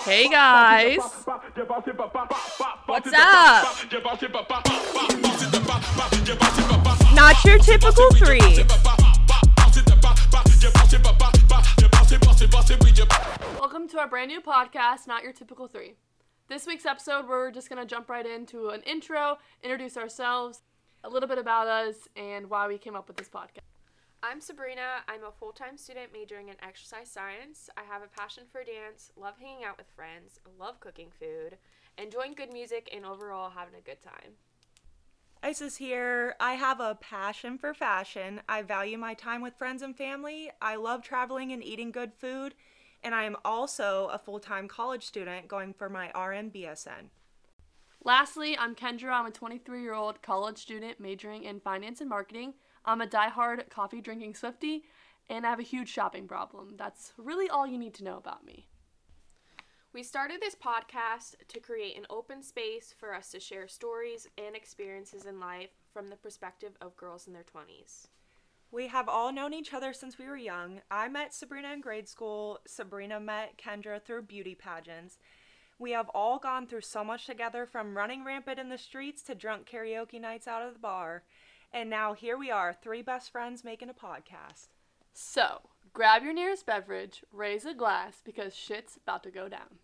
Hey guys. What's up? Not your typical three. Welcome to our brand new podcast, Not Your Typical Three. This week's episode, we're just going to jump right into an intro, introduce ourselves, a little bit about us, and why we came up with this podcast. I'm Sabrina. I'm a full time student majoring in exercise science. I have a passion for dance, love hanging out with friends, love cooking food, enjoying good music, and overall having a good time. Isis here. I have a passion for fashion. I value my time with friends and family. I love traveling and eating good food. And I am also a full time college student going for my RN BSN. Lastly, I'm Kendra. I'm a 23 year old college student majoring in finance and marketing. I'm a die-hard coffee drinking Swiftie, and I have a huge shopping problem. That's really all you need to know about me. We started this podcast to create an open space for us to share stories and experiences in life from the perspective of girls in their 20s. We have all known each other since we were young. I met Sabrina in grade school. Sabrina met Kendra through beauty pageants. We have all gone through so much together from running rampant in the streets to drunk karaoke nights out of the bar. And now here we are, three best friends making a podcast. So, grab your nearest beverage, raise a glass, because shit's about to go down.